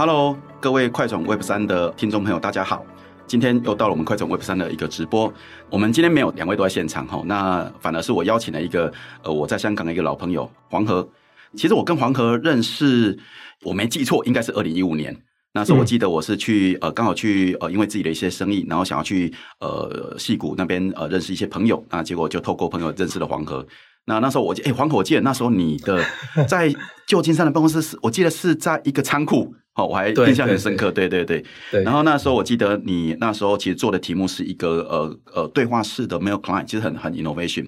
Hello，各位快转 Web 三的听众朋友，大家好。今天又到了我们快转 Web 三的一个直播。我们今天没有两位都在现场哈，那反而是我邀请了一个呃我在香港的一个老朋友黄河。其实我跟黄河认识，我没记错，应该是二零一五年。那时候我记得我是去呃刚好去呃因为自己的一些生意，然后想要去呃矽谷那边呃认识一些朋友，那结果就透过朋友认识了黄河。那那时候我记，哎、欸，黄河，我记得那时候你的 在旧金山的办公室是，我记得是在一个仓库，哦，我还印象很深刻，对对对，对，然后那时候我记得你那时候其实做的题目是一个呃呃对话式的 mail client，其实很很 innovation。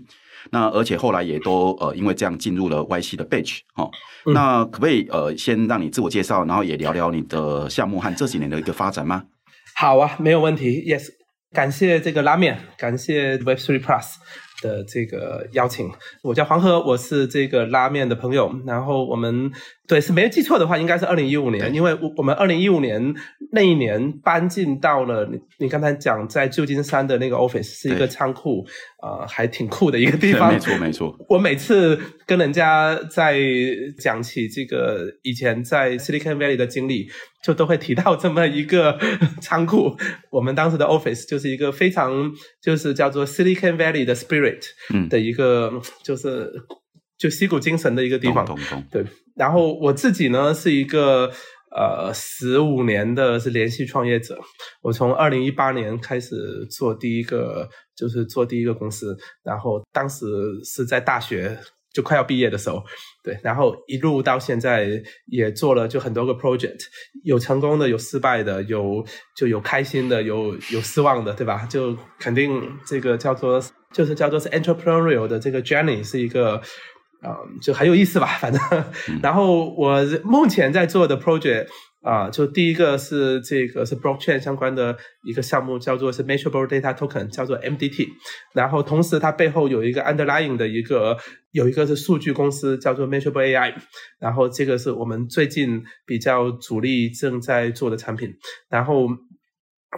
那而且后来也都呃因为这样进入了 YC 的 batch，哦、嗯。那可不可以呃先让你自我介绍，然后也聊聊你的项目和这几年的一个发展吗？好啊，没有问题。Yes，感谢这个拉面，感谢 Web3 Plus。的这个邀请，我叫黄河，我是这个拉面的朋友。然后我们对是没有记错的话，应该是二零一五年，因为我我们二零一五年那一年搬进到了你你刚才讲在旧金山的那个 office 是一个仓库，呃，还挺酷的一个地方。没错没错。我每次跟人家在讲起这个以前在 Silicon Valley 的经历。就都会提到这么一个 仓库，我们当时的 office 就是一个非常就是叫做 Silicon Valley 的 spirit 的一个，嗯、就是就矽谷精神的一个地方。对，然后我自己呢是一个呃十五年的是连续创业者，我从二零一八年开始做第一个就是做第一个公司，然后当时是在大学。就快要毕业的时候，对，然后一路到现在也做了就很多个 project，有成功的，有失败的，有就有开心的，有有失望的，对吧？就肯定这个叫做就是叫做是 entrepreneurial 的这个 journey 是一个，嗯，就很有意思吧，反正。嗯、然后我目前在做的 project。啊，就第一个是这个是 blockchain 相关的一个项目，叫做是 Measurable Data Token，叫做 MDT。然后同时它背后有一个 underlying 的一个有一个是数据公司，叫做 Measurable AI。然后这个是我们最近比较主力正在做的产品。然后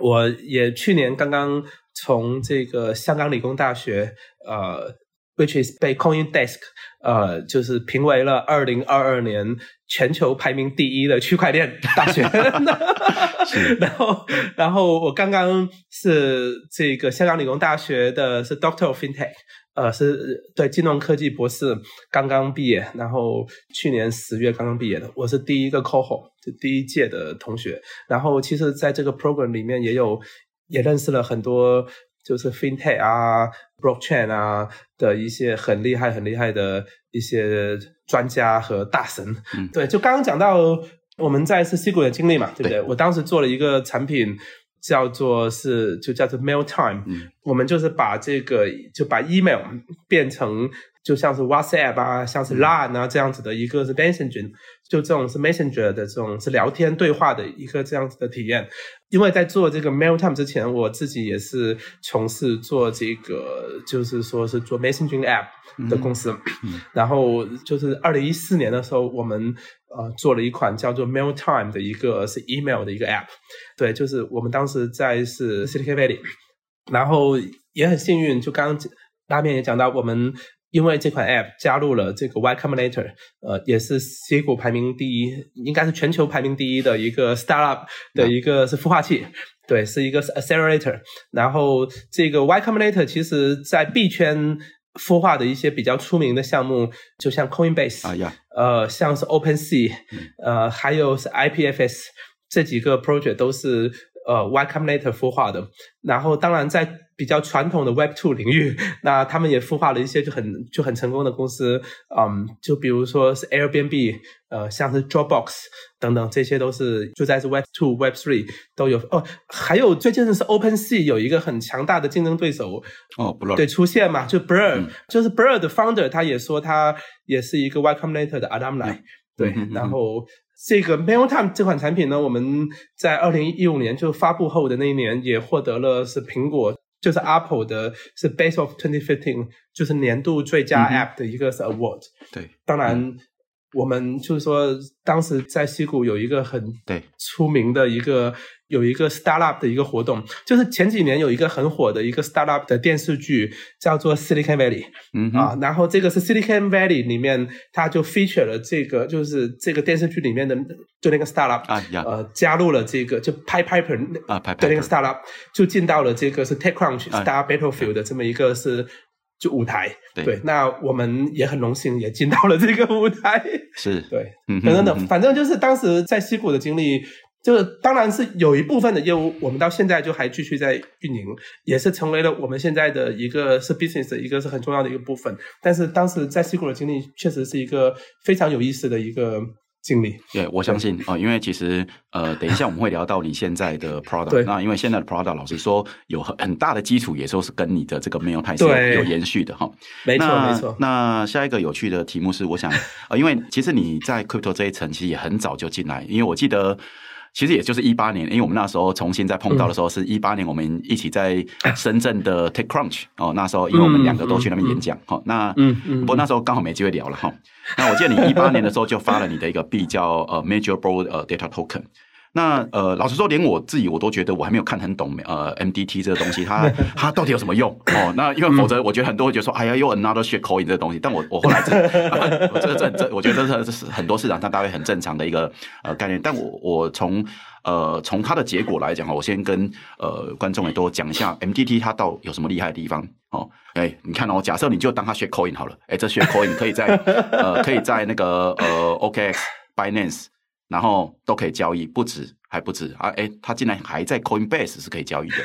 我也去年刚刚从这个香港理工大学，呃。Which is 被 CoinDesk 呃，就是评为了二零二二年全球排名第一的区块链大学。是 然后，然后我刚刚是这个香港理工大学的是 Doctor of FinTech，呃，是对金融科技博士，刚刚毕业，然后去年十月刚刚毕业的，我是第一个 cohort，就第一届的同学。然后，其实在这个 program 里面也有也认识了很多。就是 FinTech 啊，Blockchain 啊的一些很厉害、很厉害的一些专家和大神。嗯，对，就刚刚讲到我们在是矽谷的经历嘛，对不对？对，我当时做了一个产品，叫做是就叫做 MailTime。嗯，我们就是把这个就把 email 变成就像是 WhatsApp 啊，像是 Line 啊这样子的一个是 Messenger，就这种是 Messenger 的这种是聊天对话的一个这样子的体验。因为在做这个 MailTime 之前，我自己也是从事做这个，就是说是做 Messaging App 的公司。嗯嗯、然后就是二零一四年的时候，我们呃做了一款叫做 MailTime 的一个是 email 的一个 App。对，就是我们当时在是 Silicon Valley，然后也很幸运，就刚刚拉面也讲到我们。因为这款 App 加入了这个 Y Combinator，呃，也是矽谷排名第一，应该是全球排名第一的一个 startup 的一个是孵化器，对，是一个是 accelerator。然后这个 Y Combinator 其实在 B 圈孵化的一些比较出名的项目，就像 Coinbase 啊呀，呃，像是 OpenSea，呃，还有是 IPFS 这几个 project 都是呃 Y Combinator 孵化的。然后当然在比较传统的 Web Two 领域，那他们也孵化了一些就很就很成功的公司，嗯，就比如说是 Airbnb，呃，像是 Dropbox 等等，这些都是就在是 Web Two、Web Three 都有。哦。还有最近的是 OpenSea 有一个很强大的竞争对手哦，Blur。对出现嘛，就 Blur，、嗯、就是 Blur 的 founder，他也说他也是一个 Y Combinator 的 alumni，、嗯、对，嗯、然后这个 MailTime 这款产品呢，我们在二零一五年就发布后的那一年也获得了是苹果。就是 Apple 的是 Best of 2015，就是年度最佳 App 的一个是 Award。对，当然我们就是说，当时在西谷有一个很对出名的一个有一个 startup 的一个活动，就是前几年有一个很火的一个 startup 的电视剧叫做 Silicon Valley，嗯啊，然后这个是 Silicon Valley 里面，它就 feature 了这个，就是这个电视剧里面的就那个 startup 啊呀，呃，加入了这个就 Piper 啊 Piper 的那个 startup 就进到了这个是 TechCrunch、啊、Star Battlefield 的这么一个是。就舞台。对，对，那我们也很荣幸也进到了这个舞台，是。对，等等等，反正就是当时在西谷的经历，就是当然是有一部分的业务，我们到现在就还继续在运营，也是成为了我们现在的一个是 business，一个是很重要的一个部分。但是当时在矽谷的经历，确实是一个非常有意思的一个。经历对，我相信啊，因为其实呃，等一下我们会聊到你现在的 product，那因为现在的 product 老实说有很很大的基础，也都是跟你的这个是有有延续的哈。没错没错。那下一个有趣的题目是，我想呃，因为其实你在 crypto 这一层其实也很早就进来，因为我记得。其实也就是一八年，因为我们那时候重新再碰到的时候是一八年，我们一起在深圳的 TechCrunch 哦，那时候因为我们两个都去那边演讲，哈，那不过那时候刚好没机会聊了哈。那我记得你一八年的时候就发了你的一个币叫呃 Measurable 呃 Data Token。那呃，老实说，连我自己我都觉得我还没有看很懂呃，MDT 这个东西，它 它到底有什么用哦？那因为否则我觉得很多人觉得说，哎呀，又 another shit coin 这个东西。但我我后来这 我这这这，我觉得这是很多市场上大概很正常的一个呃概念。但我我从呃从它的结果来讲哈，我先跟呃观众也都讲一下 MDT 它到有什么厉害的地方哦。哎，你看哦，假设你就当它 shit coin 好了，哎，这 shit coin 可以在 呃可以在那个呃 OKX Binance。然后都可以交易，不止还不止啊！哎，他竟然还在 Coinbase 是可以交易的，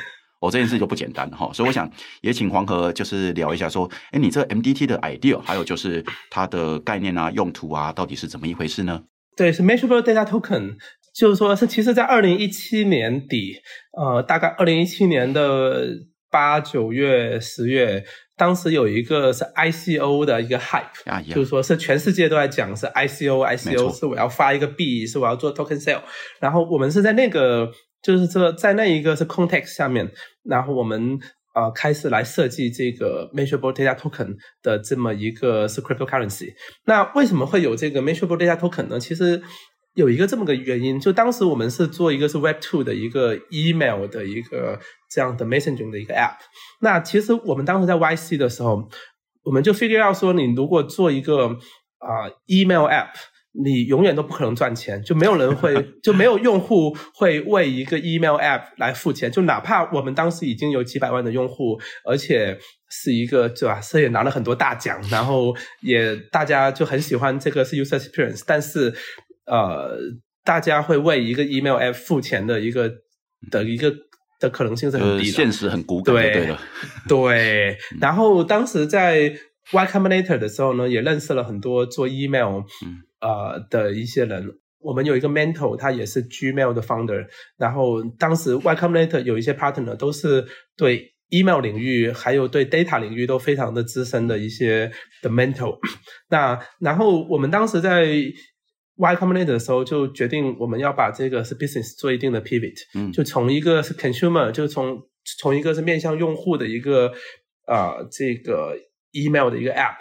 哦，这件事就不简单哈。所以我想也请黄河就是聊一下，说，哎，你这个 MDT 的 idea，还有就是它的概念啊、用途啊，到底是怎么一回事呢？对，是 Measurable Data Token，就是说是其实在二零一七年底，呃，大概二零一七年的八九月、十月。当时有一个是 ICO 的一个 hype，、啊、就是说是全世界都在讲是 ICO，ICO 是我要发一个币，是我要做 token sale。然后我们是在那个，就是这个在那一个是 context 下面，然后我们呃开始来设计这个 measurable data token 的这么一个是 cryptocurrency。那为什么会有这个 measurable data token 呢？其实有一个这么个原因，就当时我们是做一个是 Web two 的一个 email 的一个。这样的 messaging 的一个 app，那其实我们当时在 YC 的时候，我们就 figure out 说，你如果做一个啊、呃、email app，你永远都不可能赚钱，就没有人会，就没有用户会为一个 email app 来付钱，就哪怕我们当时已经有几百万的用户，而且是一个对吧，是也拿了很多大奖，然后也大家就很喜欢这个是 user experience，但是呃，大家会为一个 email app 付钱的一个的一个。的可能性是很低的，现实很骨感，对对了。对，然后当时在 Y Combinator 的时候呢，也认识了很多做 email 呃的一些人。我们有一个 mentor，他也是 Gmail 的 founder。然后当时 Y Combinator 有一些 partner 都是对 email 领域还有对 data 领域都非常的资深的一些的 mentor。那然后我们当时在 Y Combinator 的时候就决定我们要把这个是 business 做一定的 pivot，嗯，就从一个是 consumer，就从从一个是面向用户的一个呃这个 email 的一个 app，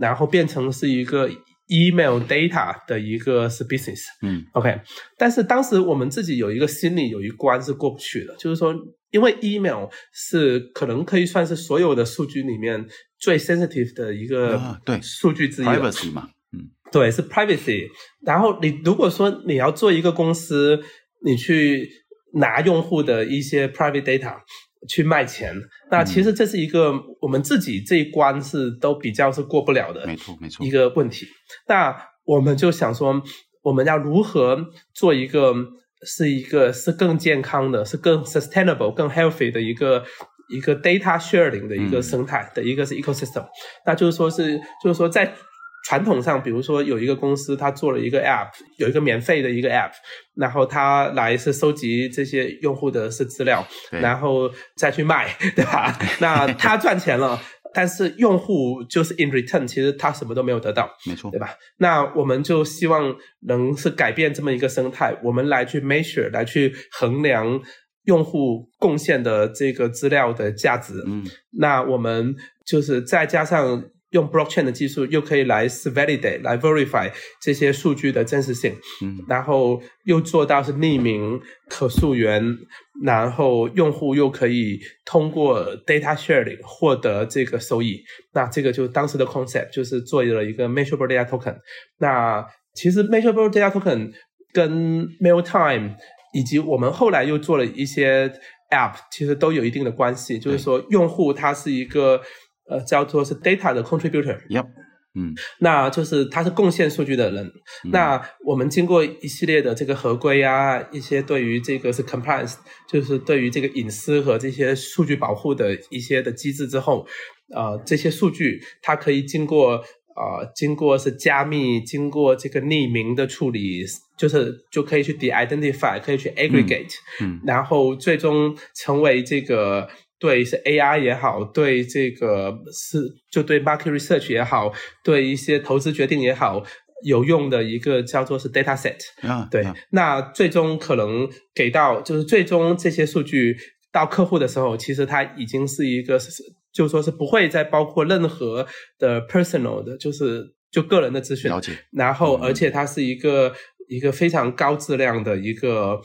然后变成是一个 email data 的一个是 business，嗯，OK，但是当时我们自己有一个心里有一关是过不去的，就是说因为 email 是可能可以算是所有的数据里面最 sensitive 的一个对。数据之一，privacy 嘛。对，是 privacy。然后你如果说你要做一个公司，你去拿用户的一些 private data 去卖钱，那其实这是一个我们自己这一关是都比较是过不了的，没错没错，一个问题。那我们就想说，我们要如何做一个是一个是更健康的，是更 sustainable、更 healthy 的一个一个 data sharing 的一个生态的一个是 ecosystem。那就是说是就是说在。传统上，比如说有一个公司，他做了一个 app，有一个免费的一个 app，然后他来是收集这些用户的是资料，然后再去卖，对吧？那他赚钱了，但是用户就是 in return，其实他什么都没有得到，没错，对吧？那我们就希望能是改变这么一个生态，我们来去 measure，来去衡量用户贡献的这个资料的价值。嗯，那我们就是再加上。用 blockchain 的技术，又可以来 validate 来 verify 这些数据的真实性，嗯，然后又做到是匿名、可溯源，然后用户又可以通过 data sharing 获得这个收益。那这个就当时的 concept 就是做了一个 measurable data token。那其实 measurable data token 跟 Mailtime 以及我们后来又做了一些 app，其实都有一定的关系。就是说，用户他是一个。呃，叫做是 data 的 contributor，Yep. 嗯，那就是他是贡献数据的人。嗯、那我们经过一系列的这个合规啊，一些对于这个是 compliance，就是对于这个隐私和这些数据保护的一些的机制之后，呃，这些数据它可以经过呃，经过是加密，经过这个匿名的处理，就是就可以去 de-identify，可以去 aggregate，嗯，嗯，然后最终成为这个。对，是 AI 也好，对这个是就对 market research 也好，对一些投资决定也好，有用的一个叫做是 data set。啊，对，啊、那最终可能给到就是最终这些数据到客户的时候，其实它已经是一个，就说是不会再包括任何的 personal 的，就是就个人的资讯。了解。然后，而且它是一个、嗯、一个非常高质量的一个。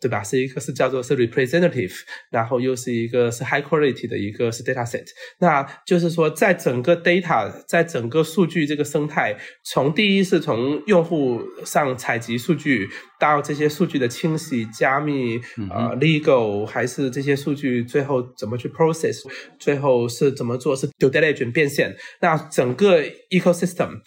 对吧？是一个是叫做是 representative，然后又是一个是 high quality 的一个是 data set。那就是说，在整个 data，在整个数据这个生态，从第一是从用户上采集数据，到这些数据的清洗、加密，啊、呃、legal，还是这些数据最后怎么去 process，最后是怎么做是 due diligence 变现。那整个 ecosystem，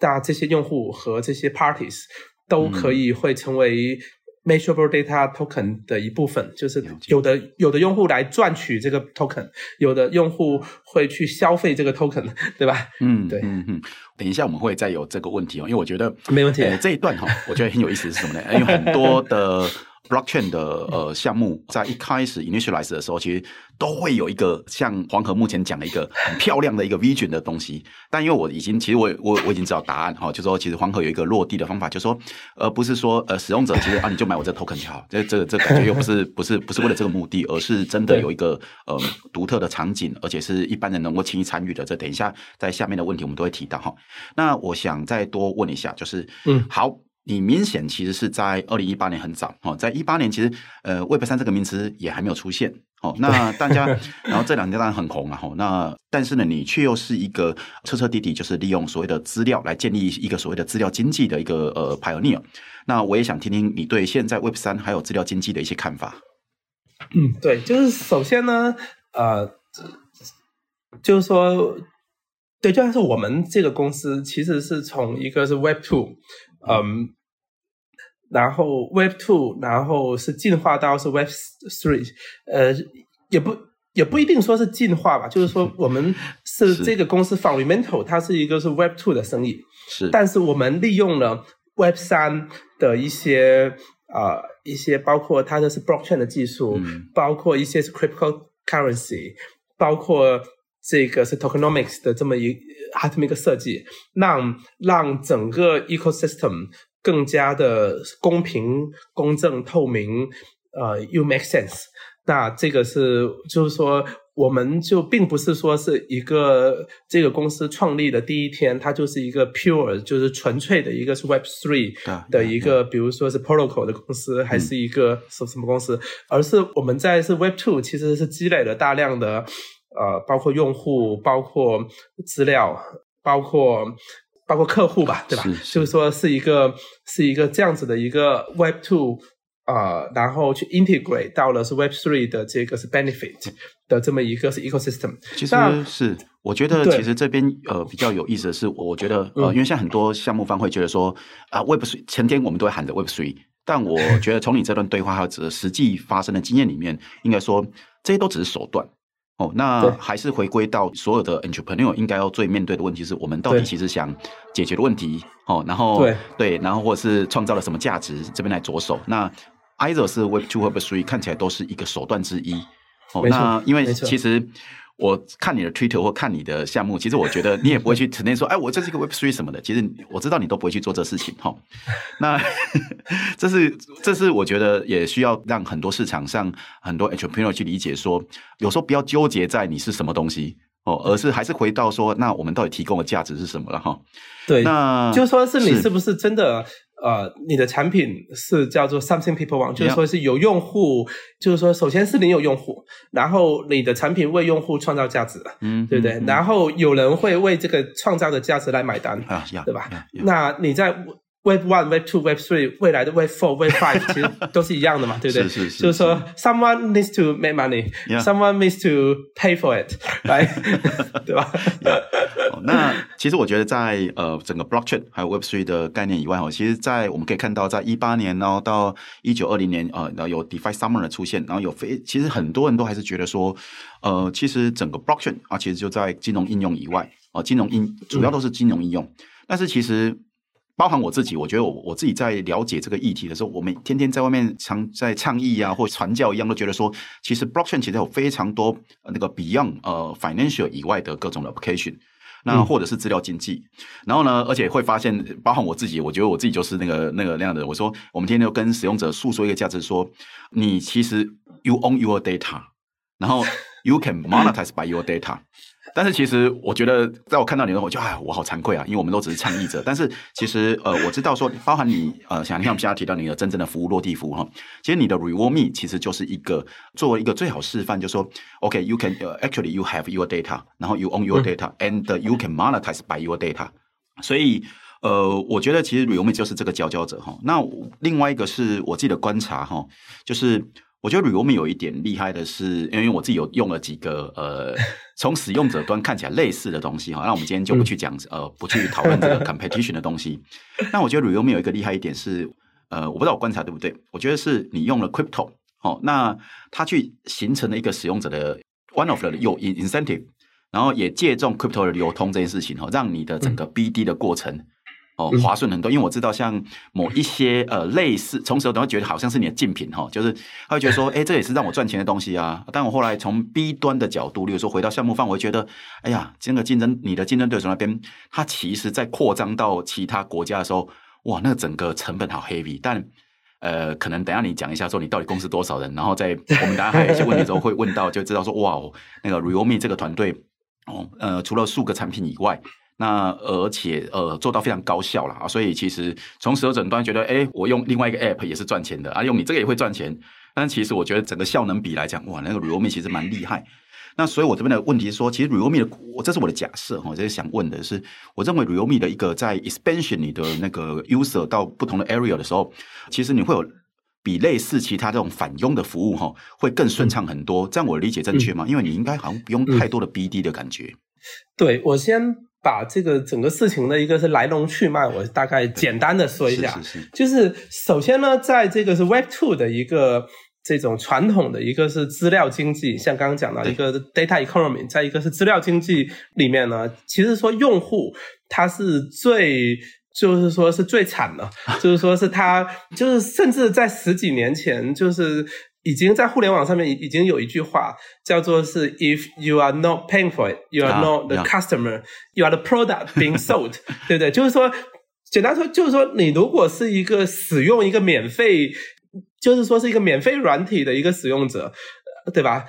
那这些用户和这些 parties 都可以会成为。Measurable data token 的一部分，就是有的有的用户来赚取这个 token，有的用户会去消费这个 token，对吧？嗯，对，嗯嗯。等一下我们会再有这个问题哦，因为我觉得没问题。呃、这一段哈，我觉得很有意思是什么呢？因为很多的。Blockchain 的呃项目在一开始 initialize 的时候，其实都会有一个像黄河目前讲的一个 很漂亮的一个 vision 的东西。但因为我已经其实我我我已经知道答案哈，就说其实黄河有一个落地的方法，就说呃不是说呃使用者其实啊你就买我这 token 就好，这这这感觉又不是 不是不是为了这个目的，而是真的有一个呃独特的场景，而且是一般人能够轻易参与的。这等一下在下面的问题我们都会提到哈。那我想再多问一下，就是嗯好。你明显其实是在二零一八年很早哦，在一八年其实呃 Web 三这个名词也还没有出现哦。那大家 然后这两年当然很红了哈。那但是呢，你却又是一个彻彻底底就是利用所谓的资料来建立一个所谓的资料经济的一个呃 pioneer。那我也想听听你对现在 Web 三还有资料经济的一些看法。嗯，对，就是首先呢，呃，就是说，对，就像是我们这个公司其实是从一个是 Web two。嗯，然后 Web Two，然后是进化到是 Web Three，呃，也不也不一定说是进化吧，就是说我们 是这个公司 Fundamental，它是一个是 Web Two 的生意，是，但是我们利用了 Web 三的一些啊、呃、一些包括它的是 Blockchain 的技术，嗯、包括一些是 Cryptocurrency，包括。这个是 tokenomics 的这么一这么一个设计，让让整个 ecosystem 更加的公平、公正、透明，呃，又 make sense。那这个是就是说，我们就并不是说是一个这个公司创立的第一天，它就是一个 pure 就是纯粹的一个是 Web three 的一个，比如说是 protocol 的公司，还是一个什什么公司，而是我们在是 Web two 其实是积累了大量的。呃，包括用户，包括资料，包括包括客户吧，对吧？是是就是说是一个是一个这样子的一个 Web Two 呃，然后去 integrate 到了是 Web Three 的这个是 benefit 的这么一个是 ecosystem。其实是我觉得其实这边呃比较有意思的是，我觉得呃，因为现在很多项目方会觉得说啊、呃、Web Three 前天我们都会喊着 Web Three，但我觉得从你这段对话还有实际发生的经验里面，应该说这些都只是手段。哦，那还是回归到所有的 entrepreneur 应该要最面对的问题是我们到底其实想解决的问题哦，然后对对，然后或者是创造了什么价值，这边来着手。那 either 是 Web two Web three 看起来都是一个手段之一。哦，那因为其实。我看你的 Twitter 或看你的项目，其实我觉得你也不会去 承认说，哎，我这是一个 Web Three 什么的。其实我知道你都不会去做这事情哈。那 这是这是我觉得也需要让很多市场上很多 entrepreneur 去理解说，有时候不要纠结在你是什么东西，哦，而是还是回到说，那我们到底提供的价值是什么了哈？对，那就说是你是不是真的呃，你的产品是叫做 something people want，就是说是有用户，就是说首先是你有用户，然后你的产品为用户创造价值，嗯，对不对？然后有人会为这个创造的价值来买单啊，对吧？那你在。Web One, Web Two, Web Three，未来的 Web Four, Web Five，其实都是一样的嘛，对不对？是是是。就是说，someone needs to make money, someone needs to pay for it，来，对吧？那其实我觉得在呃整个 Blockchain 还有 Web Three 的概念以外哦，其实，在我们可以看到，在一八年然后到一九二零年呃，然后有 DeFi Summer 的出现，然后有非其实很多人都还是觉得说，呃，其实整个 Blockchain 啊，其实就在金融应用以外啊，金融应主要都是金融应用，嗯、但是其实。包含我自己，我觉得我我自己在了解这个议题的时候，我们天天在外面常在倡议啊，或传教一样，都觉得说，其实 blockchain 其实有非常多那个 beyond 呃 financial 以外的各种的 application，那或者是资料经济，嗯、然后呢，而且会发现，包含我自己，我觉得我自己就是那个那个那样的。我说，我们天天都跟使用者诉说一个价值，说你其实 you own your data，然后 you can monetize by your data。但是其实我觉得，在我看到你的时候，我就哎，我好惭愧啊，因为我们都只是倡议者。但是其实呃，我知道说，包含你呃，像你看我们现在提到你的真正的服务落地服务哈，其实你的 Reward Me 其实就是一个作为一个最好示范，就是说，OK，you can actually you have your data，然后 you own your data，and you can monetize by your data。所以呃，我觉得其实 Reward Me 就是这个佼佼者哈。那另外一个是我自己的观察哈，就是。我觉得 Rewarme 有一点厉害的是，因为我自己有用了几个呃，从使用者端看起来类似的东西哈。那我们今天就不去讲呃，不去讨论这个 competition 的东西。那我觉得 Rewarme 有一个厉害一点是，呃，我不知道我观察对不对？我觉得是你用了 crypto 哦，那它去形成了一个使用者的 one of the 有 incentive，然后也借重 crypto 的流通这件事情哈，让你的整个 BD 的过程。哦，划算很多，因为我知道像某一些呃类似，从此都会觉得好像是你的竞品哈，就是他会觉得说，哎，这也是让我赚钱的东西啊。但我后来从 B 端的角度，例如说回到项目方，我会觉得，哎呀，这个竞争，你的竞争对手那边，他其实在扩张到其他国家的时候，哇，那个整个成本好 heavy。但呃，可能等一下你讲一下说，你到底公司多少人，然后在 我们大家还有一些问题的时候会问到，就知道说，哇，那个 Rewarme 这个团队，哦，呃，除了数个产品以外。那而且呃做到非常高效了啊，所以其实从使用者端觉得，哎，我用另外一个 app 也是赚钱的啊，用你这个也会赚钱。但其实我觉得整个效能比来讲，哇，那个 Rewarme 其实蛮厉害。那所以我这边的问题是说，其实 Rewarme 的，我这是我的假设哈，我就是想问的是，我认为 Rewarme 的一个在 expansion 你的那个 user 到不同的 area 的时候，其实你会有比类似其他这种返佣的服务哈，会更顺畅很多。这样我理解正确吗？因为你应该好像不用太多的 BD 的感觉。对，我先。把这个整个事情的一个是来龙去脉，我大概简单的说一下。是是是。就是首先呢，在这个是 Web Two 的一个这种传统的一个是资料经济，像刚刚讲到一个 Data Economy，在一个是资料经济里面呢，其实说用户他是最就是说是最惨的，就是说是他就是甚至在十几年前就是。已经在互联网上面已已经有一句话叫做是 If you are not paying for it, you are not the customer, you are the product being sold，对不对？就是说，简单说就是说，你如果是一个使用一个免费，就是说是一个免费软体的一个使用者，对吧？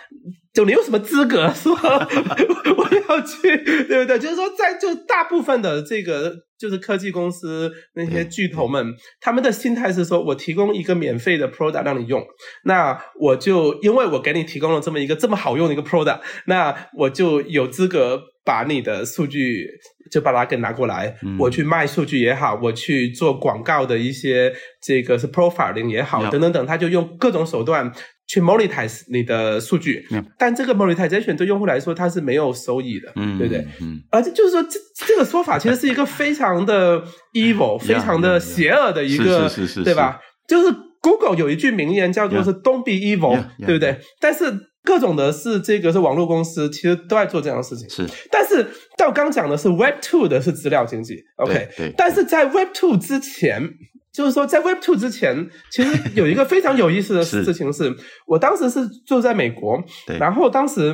就你有什么资格说 我要去，对不对？就是说，在就大部分的这个就是科技公司那些巨头们，他们的心态是说，我提供一个免费的 product 让你用，那我就因为我给你提供了这么一个这么好用的一个 product，那我就有资格把你的数据就把它给拿过来，嗯、我去卖数据也好，我去做广告的一些这个是 profiling 也好，等等等，他就用各种手段。去 monetize 你的数据，嗯、但这个 monetization 对用户来说它是没有收益的，嗯、对不对？嗯，而且就是说这这个说法其实是一个非常的 evil，非常的邪恶的一个，是是是是对吧？就是 Google 有一句名言叫做是 Don't be evil，对不对？但是各种的是这个是网络公司，其实都在做这样的事情。是，但是到刚讲的是 Web Two 的是资料经济，OK，对，但是在 Web Two 之前。就是说，在 Web Two 之前，其实有一个非常有意思的 事情是，是我当时是住在美国，对。然后当时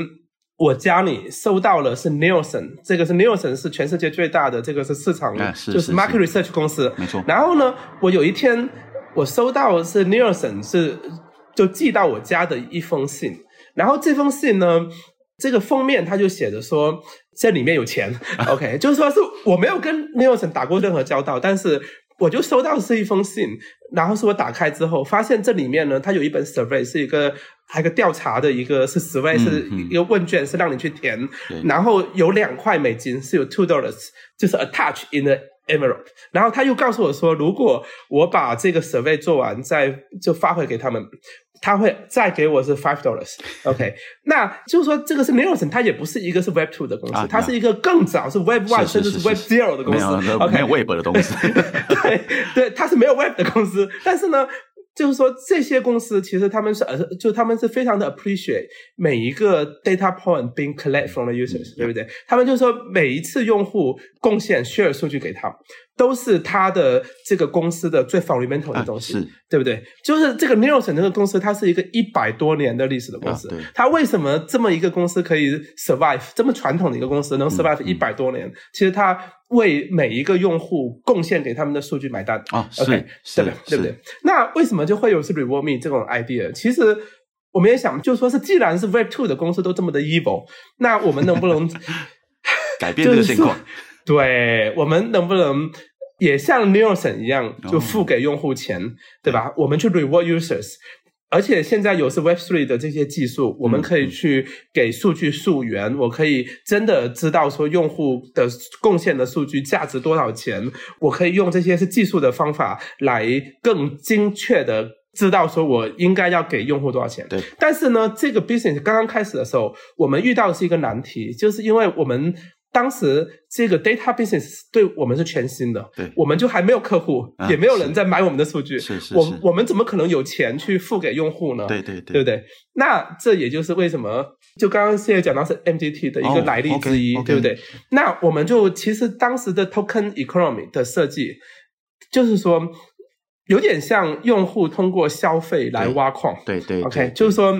我家里收到了是 Nielsen，这个是 Nielsen 是全世界最大的这个是市场，啊、是就是 Market Research 公司，没错。然后呢，我有一天我收到是 Nielsen 是就寄到我家的一封信，然后这封信呢。这个封面他就写着说这里面有钱，OK，就是说是我没有跟 Nielsen 打过任何交道，但是我就收到的是一封信，然后是我打开之后发现这里面呢，它有一本 survey 是一个还有一个调查的一个是 survey 是一个问卷，是让你去填，然后有两块美金是有 two dollars，就是 attach in the envelope，然后他又告诉我说，如果我把这个 survey 做完再就发回给他们。他会再给我是 five dollars，OK，那就是说这个是 Nielsen，它也不是一个是 Web two 的公司，它是一个更早是 Web one 甚至是 Web zero 的公司，OK，没有 Web 的东西，对对，它是没有 Web 的公司，但是呢。就是说，这些公司其实他们是呃，就他们是非常的 appreciate 每一个 data point being collect from the users，、嗯、对不对？他们就是说，每一次用户贡献 share 数据给他，都是他的这个公司的最 fundamental 的东西，啊、对不对？就是这个 Nielsen 这个公司，它是一个一百多年的历史的公司，啊、它为什么这么一个公司可以 survive 这么传统的一个公司能 survive 一百多年？嗯、其实它。为每一个用户贡献给他们的数据买单啊、哦、，OK，对不对？对不对？那为什么就会有是 Reward Me 这种 idea？其实我们也想，就说是既然是 Web Two 的公司都这么的 evil，那我们能不能 改变这个情况？对，我们能不能也像 Nielsen 一样，就付给用户钱，哦、对吧？我们去 Reward Users。而且现在有是 Web3 的这些技术，我们可以去给数据溯源，我可以真的知道说用户的贡献的数据价值多少钱，我可以用这些是技术的方法来更精确的知道说我应该要给用户多少钱。对。但是呢，这个 business 刚刚开始的时候，我们遇到的是一个难题，就是因为我们。当时这个 data business 对我们是全新的，对，我们就还没有客户，啊、也没有人在买我们的数据，是是是，我我们怎么可能有钱去付给用户呢？对对对，对不对？那这也就是为什么，就刚刚现在讲到是 MGT 的一个来历之一，哦 okay, okay、对不对？那我们就其实当时的 token economy 的设计，就是说有点像用户通过消费来挖矿，对对，对，OK，就是说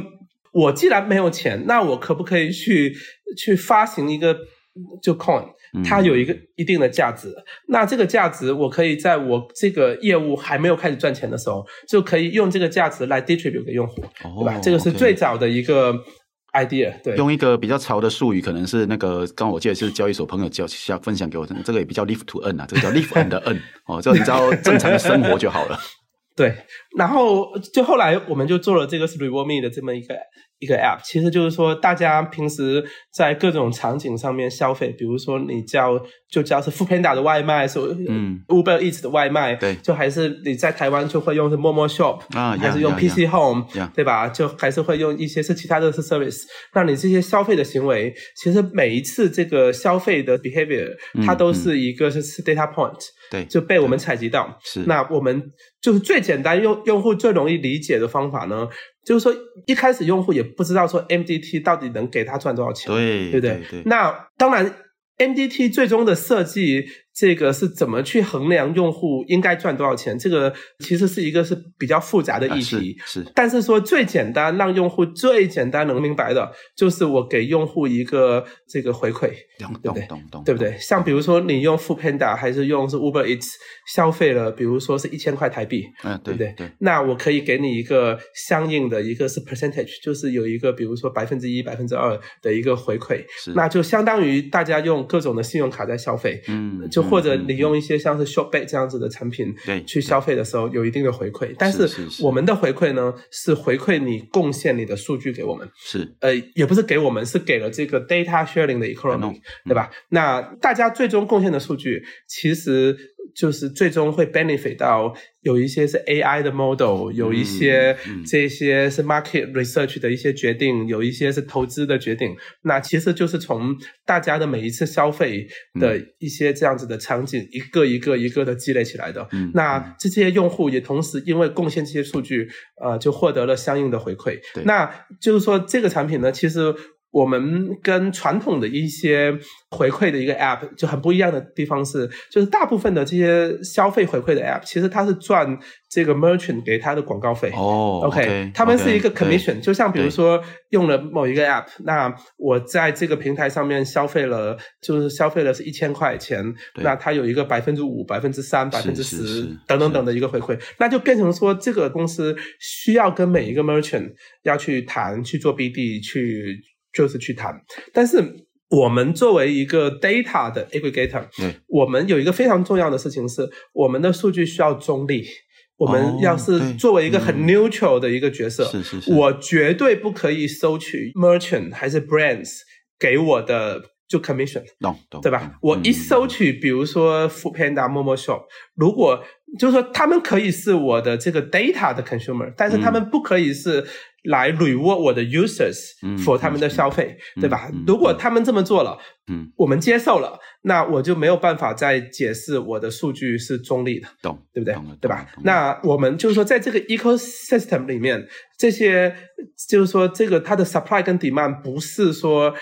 我既然没有钱，那我可不可以去去发行一个？就 coin，它有一个一定的价值，嗯、那这个价值我可以在我这个业务还没有开始赚钱的时候，就可以用这个价值来 distribute 给用户，哦、对吧？这个是最早的一个 idea。对，用一个比较潮的术语，可能是那个刚刚我记得是交易所朋友教分享给我的，这个也比较 live to earn 啊，这个叫 live and earn 哦，这个你知道正常的生活就好了。对，然后就后来我们就做了这个是 Reward Me 的这么一个。一个 app，其实就是说，大家平时在各种场景上面消费，比如说你叫就叫是 Foodpanda 的外卖，是嗯。Uber Eats 的外卖，对，就还是你在台湾就会用是 Momo Shop 啊，还是用 PC Home，对吧？就还是会用一些是其他的是 service，那你这些消费的行为，其实每一次这个消费的 behavior，它都是一个是 data point，对，就被我们采集到。是，那我们就是最简单用用户最容易理解的方法呢？就是说，一开始用户也不知道说 MDT 到底能给他赚多少钱，对，对不对？对对，那当然。MDT 最终的设计，这个是怎么去衡量用户应该赚多少钱？这个其实是一个是比较复杂的议题。啊、是，是，但是说最简单，让用户最简单能明白的，就是我给用户一个这个回馈，对不对？对不对？像比如说你用 Foodpanda 还是用是 Uber Eats 消费了，比如说是一千块台币，嗯、啊，对不对？对。那我可以给你一个相应的一个是 percentage，就是有一个比如说百分之一、百分之二的一个回馈，是，那就相当于大家用。各种的信用卡在消费，嗯，就或者你用一些像是 Shopback 这样子的产品，对，去消费的时候有一定的回馈。但是我们的回馈呢，是回馈你贡献你的数据给我们，是，呃，也不是给我们，是给了这个 data sharing 的 economy，对吧？那大家最终贡献的数据，其实。就是最终会 benefit 到有一些是 AI 的 model，有一些这些是 market research 的一些决定，有一些是投资的决定。那其实就是从大家的每一次消费的一些这样子的场景，一个一个一个的积累起来的。那这些用户也同时因为贡献这些数据，呃，就获得了相应的回馈。那就是说这个产品呢，其实。我们跟传统的一些回馈的一个 App 就很不一样的地方是，就是大部分的这些消费回馈的 App，其实它是赚这个 Merchant 给它的广告费。哦，OK，他们是一个 Commission，就像比如说用了某一个 App，那我在这个平台上面消费了，就是消费了是一千块钱，那它有一个百分之五、百分之三、百分之十等等等的一个回馈，那就变成说这个公司需要跟每一个 Merchant 要去谈去做 BD 去。就是去谈。但是我们作为一个 data 的 aggregator，嗯，我们有一个非常重要的事情是，我们的数据需要中立。我们要是作为一个很 neutral 的一个角色，是是是，我绝对不可以收取 merchant 还是 brands 给我的就 commission，对吧？我一收取，比如说 Foodpanda、Momo Shop，如果就是说他们可以是我的这个 data 的 consumer，但是他们不可以是。来 reward 我的 users for 他们的消费，对吧？如果他们这么做了，嗯，我们接受了，那我就没有办法再解释我的数据是中立的，懂，对不对？对吧？那我们就是说，在这个 ecosystem 里面，这些就是说，这个它的 supply 跟 demand 不是说，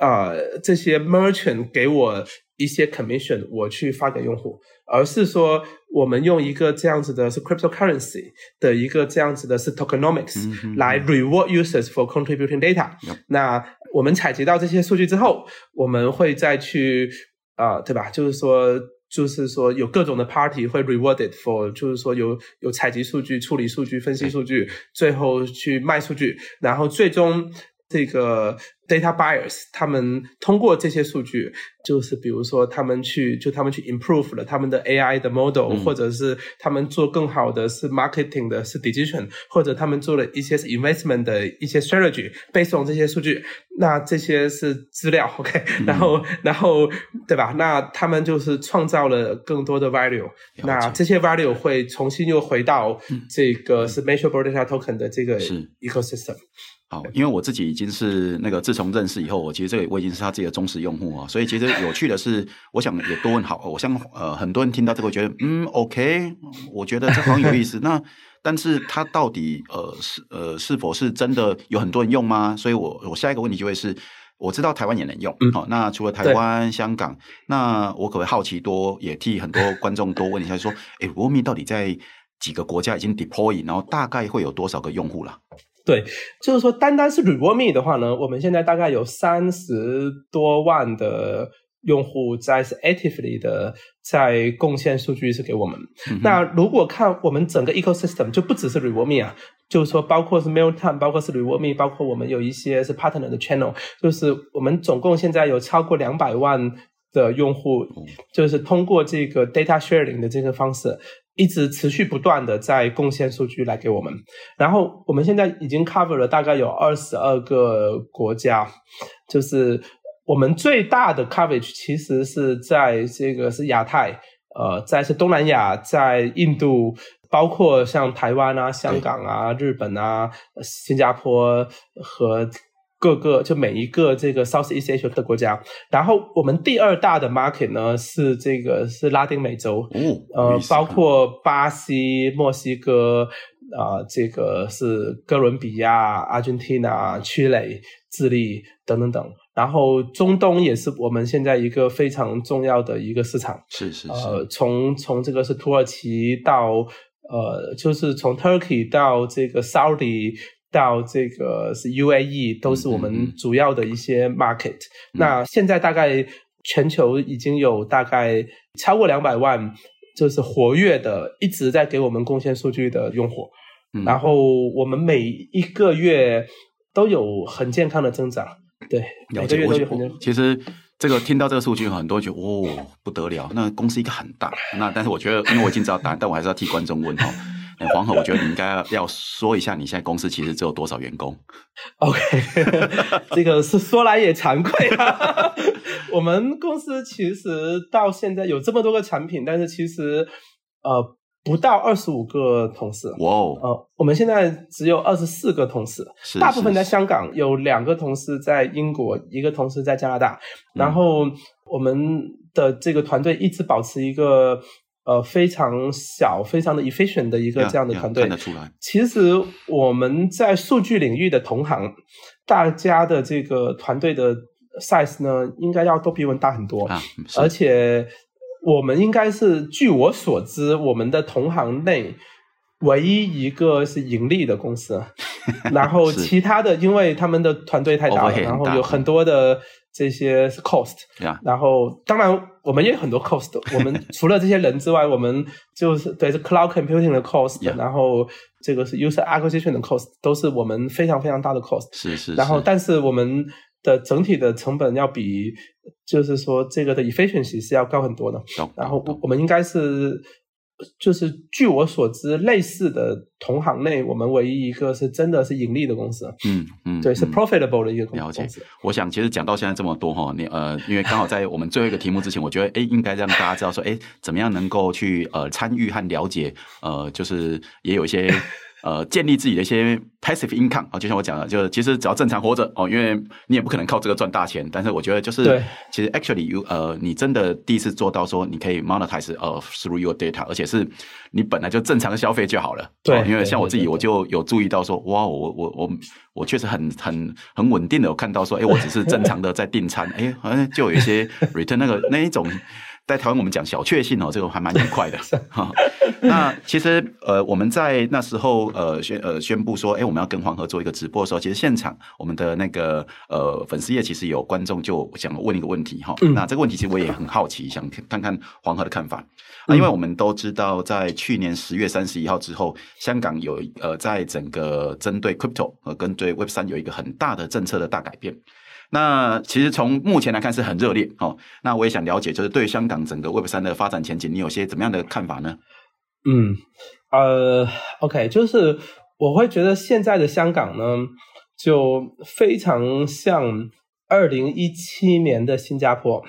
呃，这些 merchant 给我一些 commission，我去发给用户。而是说，我们用一个这样子的是 cryptocurrency 的一个这样子的是 tokenomics 来 reward users for contributing data。那我们采集到这些数据之后，我们会再去啊、呃，对吧？就是说，就是说有各种的 party 会 rewarded for，就是说有有采集数据、处理数据、分析数据，最后去卖数据，然后最终。这个 data buyers，他们通过这些数据，就是比如说他们去，就他们去 improve 了他们的 AI 的 model，嗯，或者是他们做更好的是 marketing 的是 decision，或者他们做了一些是 investment 的一些 strategy，based on 这些数据，那这些是资料，OK，嗯，然后然后对吧？那他们就是创造了更多的 value，那这些 value 会重新又回到这个是 measurable data token 的这个 ecosystem。好，因为我自己已经是那个自从认识以后，我其实这个我已经是他自己的忠实用户啊，所以其实有趣的是，我想也多问好，我想呃很多人听到这个觉得嗯 OK，我觉得这很有意思。那但是它到底呃是呃是否是真的有很多人用吗？所以我我下一个问题就会是，我知道台湾也能用，好、嗯哦，那除了台湾、香港，那我可不可以好奇多也替很多观众多问一下，说，诶 Rewarme 到底在几个国家已经 deploy，然后大概会有多少个用户了？对，就是说，单单是 Rewarme 的话呢，我们现在大概有三十多万的用户在是 actively 的在贡献数据是给我们。嗯、那如果看我们整个 ecosystem，就不只是 Rewarme 啊，就是说，包括是 Mailtime，包括是 Rewarme，包括我们有一些是 partner 的 channel，就是我们总共现在有超过两百万的用户，就是通过这个 data sharing 的这个方式。一直持续不断的在贡献数据来给我们，然后我们现在已经 cover 了大概有二十二个国家，就是我们最大的 coverage 其实是在这个是亚太，呃，在是东南亚，在印度，包括像台湾啊、香港啊、日本啊、新加坡和。各个就每一个这个 Southeast Asia 的国家，然后我们第二大的 market 呢是这个是拉丁美洲，哦、呃，包括巴西、墨西哥啊、呃，这个是哥伦比亚、阿根廷、曲雷、智利等等等，然后中东也是我们现在一个非常重要的一个市场，是是是，呃，从从这个是土耳其到呃，就是从 Turkey 到这个 Saudi。到这个是 UAE 都是我们主要的一些 market，嗯。那现在大概全球已经有大概超过两百万，就是活跃的一直在给我们贡献数据的用户，嗯。然后我们每一个月都有很健康的增长，对，每个月都有很健康。其实这个听到这个数据，很多人觉得哦不得了，那公司一个很大。那但是我觉得，因为我已经知道答案，但我还是要替观众问哈。黄河，我觉得你应该要说一下，你现在公司其实只有多少员工？OK，这个是说来也惭愧啊。我们公司其实到现在有这么多个产品，但是其实呃不到二十五个同事。哇哦，呃，我们现在只有二十四个同事，大部分在香港，有两个同事在英国，一个同事在加拿大。然后我们的这个团队一直保持一个。呃，非常小，非常的 efficient 的一个这样的团队，看得出来。其实我们在数据领域的同行，大家的这个团队的 size 呢，应该要都比我们大很多。啊，而且我们应该是，据我所知，我们的同行内唯一一个是盈利的公司。然后其他的，因为他们的团队太大了，然后有很多的。这些是 cost. 然后当然我们也有很多 cost。我们 除了这些人之外，我们就是对是 cloud computing 的 cost，Yeah. 然后这个是 user acquisition 的 cost，都是我们非常非常大的 cost。是是。然后，但是我们的整体的成本要比，就是说这个的 efficiency 是要高很多的。然后，我我们应该是。就是据我所知，类似的同行内，我们唯一一个是真的是盈利的公司。嗯嗯，对，是 profitable 的一个公司。了解。我想，其实讲到现在这么多哈，你呃，因为刚好在我们最后一个题目之前，我觉得哎，应该让大家知道说，哎，怎么样能够去呃参与和了解，呃，就是也有一些。呃，建立自己的一些 passive income 啊，就像我讲的，就是其实只要正常活着哦，因为你也不可能靠这个赚大钱。但是我觉得就是，其实 actually you 呃，你真的第一次做到说你可以 monetize 呃 through your data，而且是你本来就正常的消费就好了。对、哦，因为像我自己，我就有注意到说，哇，我我我我确实很很很稳定的有看到说，哎，我只是正常的在订餐，哎，好像就有一些 return 那个那一种。在台湾，我们讲小确幸哦，这个还蛮愉快的 哈。那其实呃，我们在那时候呃宣呃宣布说，哎，我们要跟黄河做一个直播的时候，其实现场我们的那个呃粉丝页其实有观众就想问一个问题哈。嗯、那这个问题其实我也很好奇，想看看黄河的看法。啊，因为我们都知道，在去年十月三十一号之后，香港有呃在整个针对 crypto 和跟对 Web 三有一个很大的政策的大改变。那其实从目前来看是很热烈哦。那我也想了解，就是对香港整个 Web 三的发展前景，你有些怎么样的看法呢？嗯，呃，OK，就是我会觉得现在的香港呢，就非常像二零一七年的新加坡哦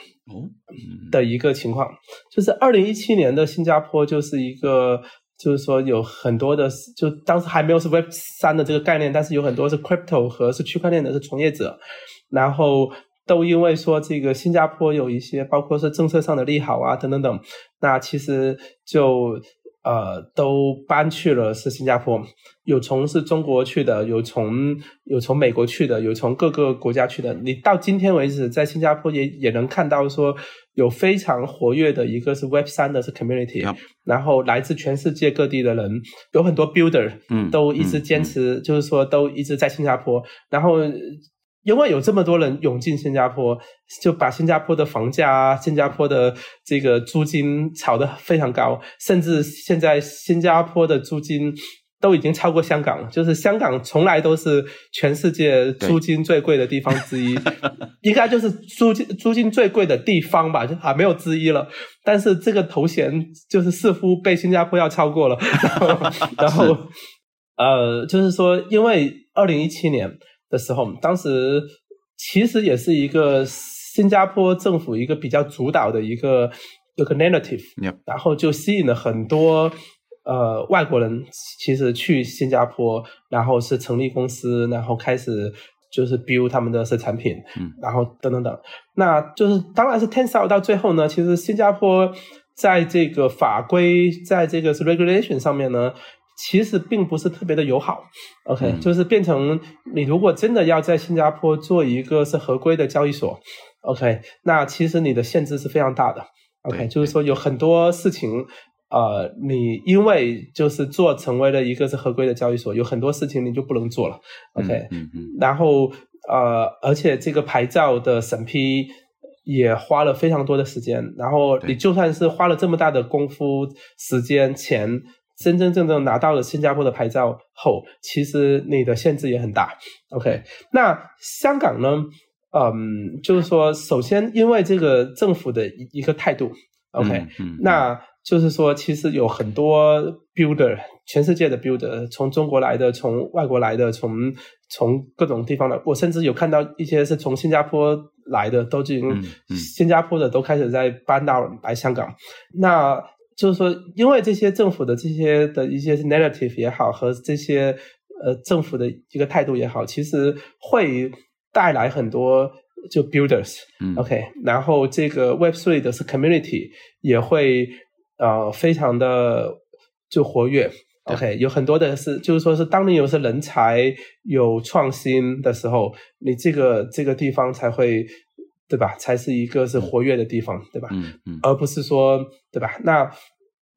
的一个情况。哦嗯、就是二零一七年的新加坡就是一个，就是说有很多的，就当时还没有是 Web 三的这个概念，但是有很多是 Crypto 和是区块链的是从业者。然后都因为说这个新加坡有一些，包括是政策上的利好啊，等等等，那其实就呃都搬去了是新加坡，有从是中国去的，有从有从美国去的，有从各个国家去的。你到今天为止，在新加坡也也能看到说有非常活跃的一个是 Web 三的是 community，Yep. 然后来自全世界各地的人，有很多 builder，嗯，都一直坚持，嗯嗯、就是说都一直在新加坡，然后。因为有这么多人涌进新加坡，就把新加坡的房价、新加坡的这个租金炒得非常高，甚至现在新加坡的租金都已经超过香港了。就是香港从来都是全世界租金最贵的地方之一，对应该就是租金租金最贵的地方吧，就还没有之一了。但是这个头衔就是似乎被新加坡要超过了。然后，然后呃，就是说，因为二零一七年。的时候，当时其实也是一个新加坡政府一个比较主导的一个一个 narrative，Yep. 然后就吸引了很多呃外国人，其实去新加坡，然后是成立公司，然后开始就是 build 他们的是产品，嗯，然后等等等，那就是当然是 out 到最后呢，其实新加坡在这个法规，在这个是 regulation 上面呢。其实并不是特别的友好，OK，、嗯、就是变成你如果真的要在新加坡做一个是合规的交易所，OK，那其实你的限制是非常大的，OK，就是说有很多事情，呃，你因为就是做成为了一个是合规的交易所，有很多事情你就不能做了，OK，嗯。嗯，嗯然后呃，而且这个牌照的审批也花了非常多的时间，然后你就算是花了这么大的功夫、时间、钱。真真正正拿到了新加坡的牌照后，其实你的限制也很大。OK，那香港呢？嗯，就是说，首先因为这个政府的一一个态度，OK，嗯，嗯，那就是说，其实有很多 builder，全世界的 builder，从中国来的，从外国来的，从从各种地方的，我甚至有看到一些是从新加坡来的，都已经新加坡的都开始在搬到来香港。那就是说，因为这些政府的这些的一些 narrative 也好，和这些呃政府的一个态度也好，其实会带来很多就 builders，嗯，OK，然后这个 Web Three 的是 community 也会呃非常的就活跃，OK，有很多的是就是说是当你有些人才有创新的时候，你这个这个地方才会。对吧？才是一个是活跃的地方，嗯、对吧？嗯嗯，嗯而不是说，对吧？那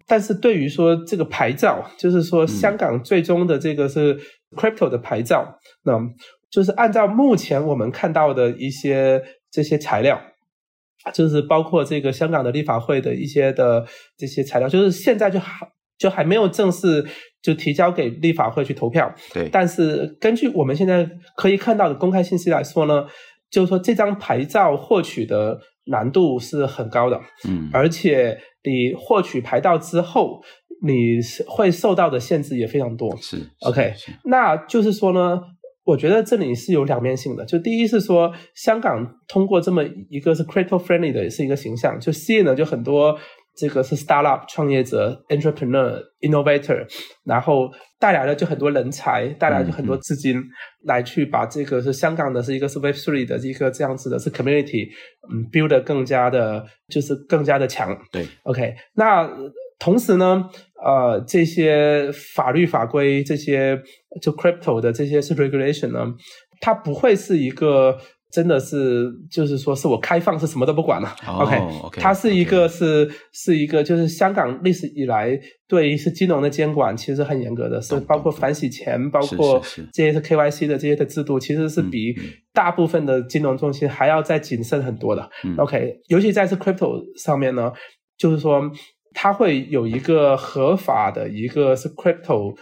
但是对于说这个牌照，就是说香港最终的这个是 crypto 的牌照，嗯、那就是按照目前我们看到的一些这些材料，就是包括这个香港的立法会的一些的这些材料，就是现在就还就还没有正式就提交给立法会去投票。对，但是根据我们现在可以看到的公开信息来说呢，就是说这张牌照获取的难度是很高的。嗯，而且你获取牌照之后，你会受到的限制也非常多。是，是，OK，是那就是说呢。我觉得这里是有两面性的，就第一是说，香港通过这么一个是 crypto friendly 的是一个形象，就吸引了就很多这个是 startup 创业者、entrepreneur、innovator，然后带来了就很多人才，带来了就很多资金来去把这个是香港的是一个是 web three 的一个这样子的是 community，嗯，build 得更加的，就是更加的强。对，OK，那。同时呢，呃，这些法律法规，这些就 crypto 的这些是 regulation 呢，它不会是一个真的是，就是说是我开放是什么都不管了。Oh, OK，它是一个.是是一个就是香港历史以来对是金融的监管其实很严格的，是包括反洗钱，包括这些是 KYC 的这些的制度，其实是比大部分的金融中心还要再谨慎很多的。嗯、OK，尤其在是 crypto 上面呢，就是说。它会有一个合法的一个是 crypto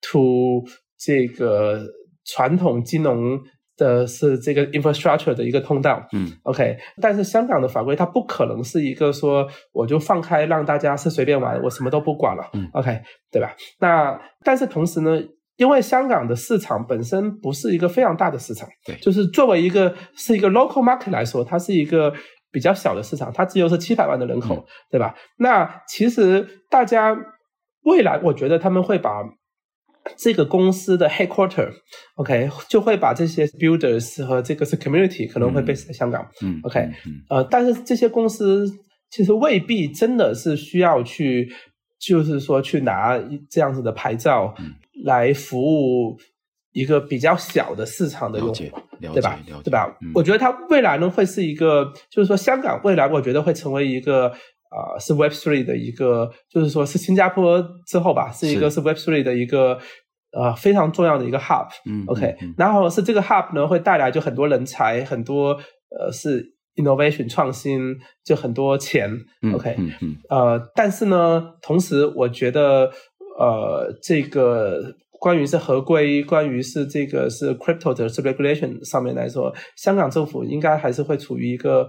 to 这个传统金融的是这个 infrastructure 的一个通道，嗯，OK，但是香港的法规它不可能是一个说我就放开让大家是随便玩，我什么都不管了，嗯，OK，对吧？那但是同时呢，因为香港的市场本身不是一个非常大的市场，对，就是作为一个是一个 local market 来说，它是一个。比较小的市场，它只有是七百万的人口，嗯、对吧？那其实大家未来，我觉得他们会把这个公司的 headquarter，OK，、okay, 就会把这些 builders 和这个是 community 可能会 base 在香港，嗯，OK，呃，但是这些公司其实未必真的是需要去，就是说去拿这样子的牌照来服务。一个比较小的市场的用户，对吧？对吧？嗯、我觉得它未来呢会是一个，就是说香港未来我觉得会成为一个啊、呃、是 Web Three 的一个，就是说是新加坡之后吧，是一个是 Web Three 的一个呃非常重要的一个 Hub。嗯，OK，嗯然后是这个 Hub 呢会带来就很多人才，很多呃是 Innovation 创新，就很多钱。嗯、OK，嗯嗯呃，但是呢，同时我觉得呃这个。关于是合规，关于是这个是 crypto 的 regulation 上面来说，香港政府应该还是会处于一个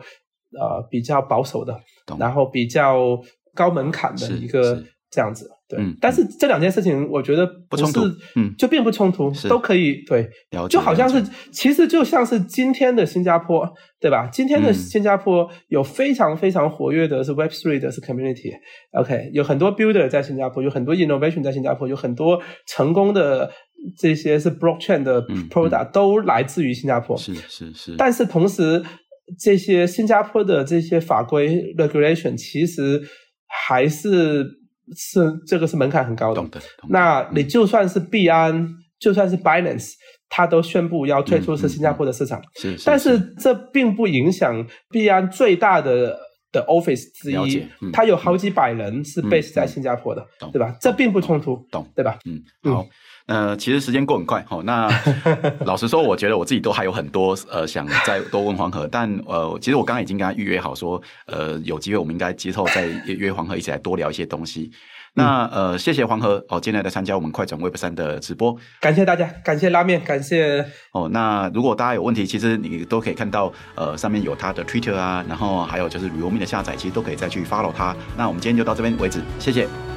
呃比较保守的，然后比较高门槛的一个这样子。对，嗯，但是这两件事情我觉得不是，不冲突，嗯，就并不冲突，都可以对，就好像是其实就像是今天的新加坡，对吧？今天的新加坡有非常非常活跃的是 Web Three 的是 Community，OK，有很多 Builder 在新加坡，有很多 Innovation 在新加坡，有很多成功的这些是 Blockchain 的 Product 都来自于新加坡，是是是。但是同时，这些新加坡的这些法规 Regulation 其实还是。是这个是门槛很高的，懂的。那你就算是币安，嗯、就算是 Binance，他都宣布要退出是新加坡的市场。是、嗯，嗯、是，但是这并不影响币安最大的的 office 之一，嗯、它有好几百人是 base 在新加坡的，嗯、对吧？这并不冲突，懂，对吧？嗯，好。呃，其实时间过很快，哦，那 老实说，我觉得我自己都还有很多呃想再多问黄河，但呃，其实我刚刚已经跟他预约好说，呃，有机会我们应该之后再约黄河一起来多聊一些东西。那呃，谢谢黄河哦，今天来参加我们快转 Web 三的直播，感谢大家，感谢拉面，感谢哦。那如果大家有问题，其实你都可以看到呃上面有他的 Twitter 啊，然后还有就是 Realme 的下载，其实都可以再去 follow 他。那我们今天就到这边为止，谢谢。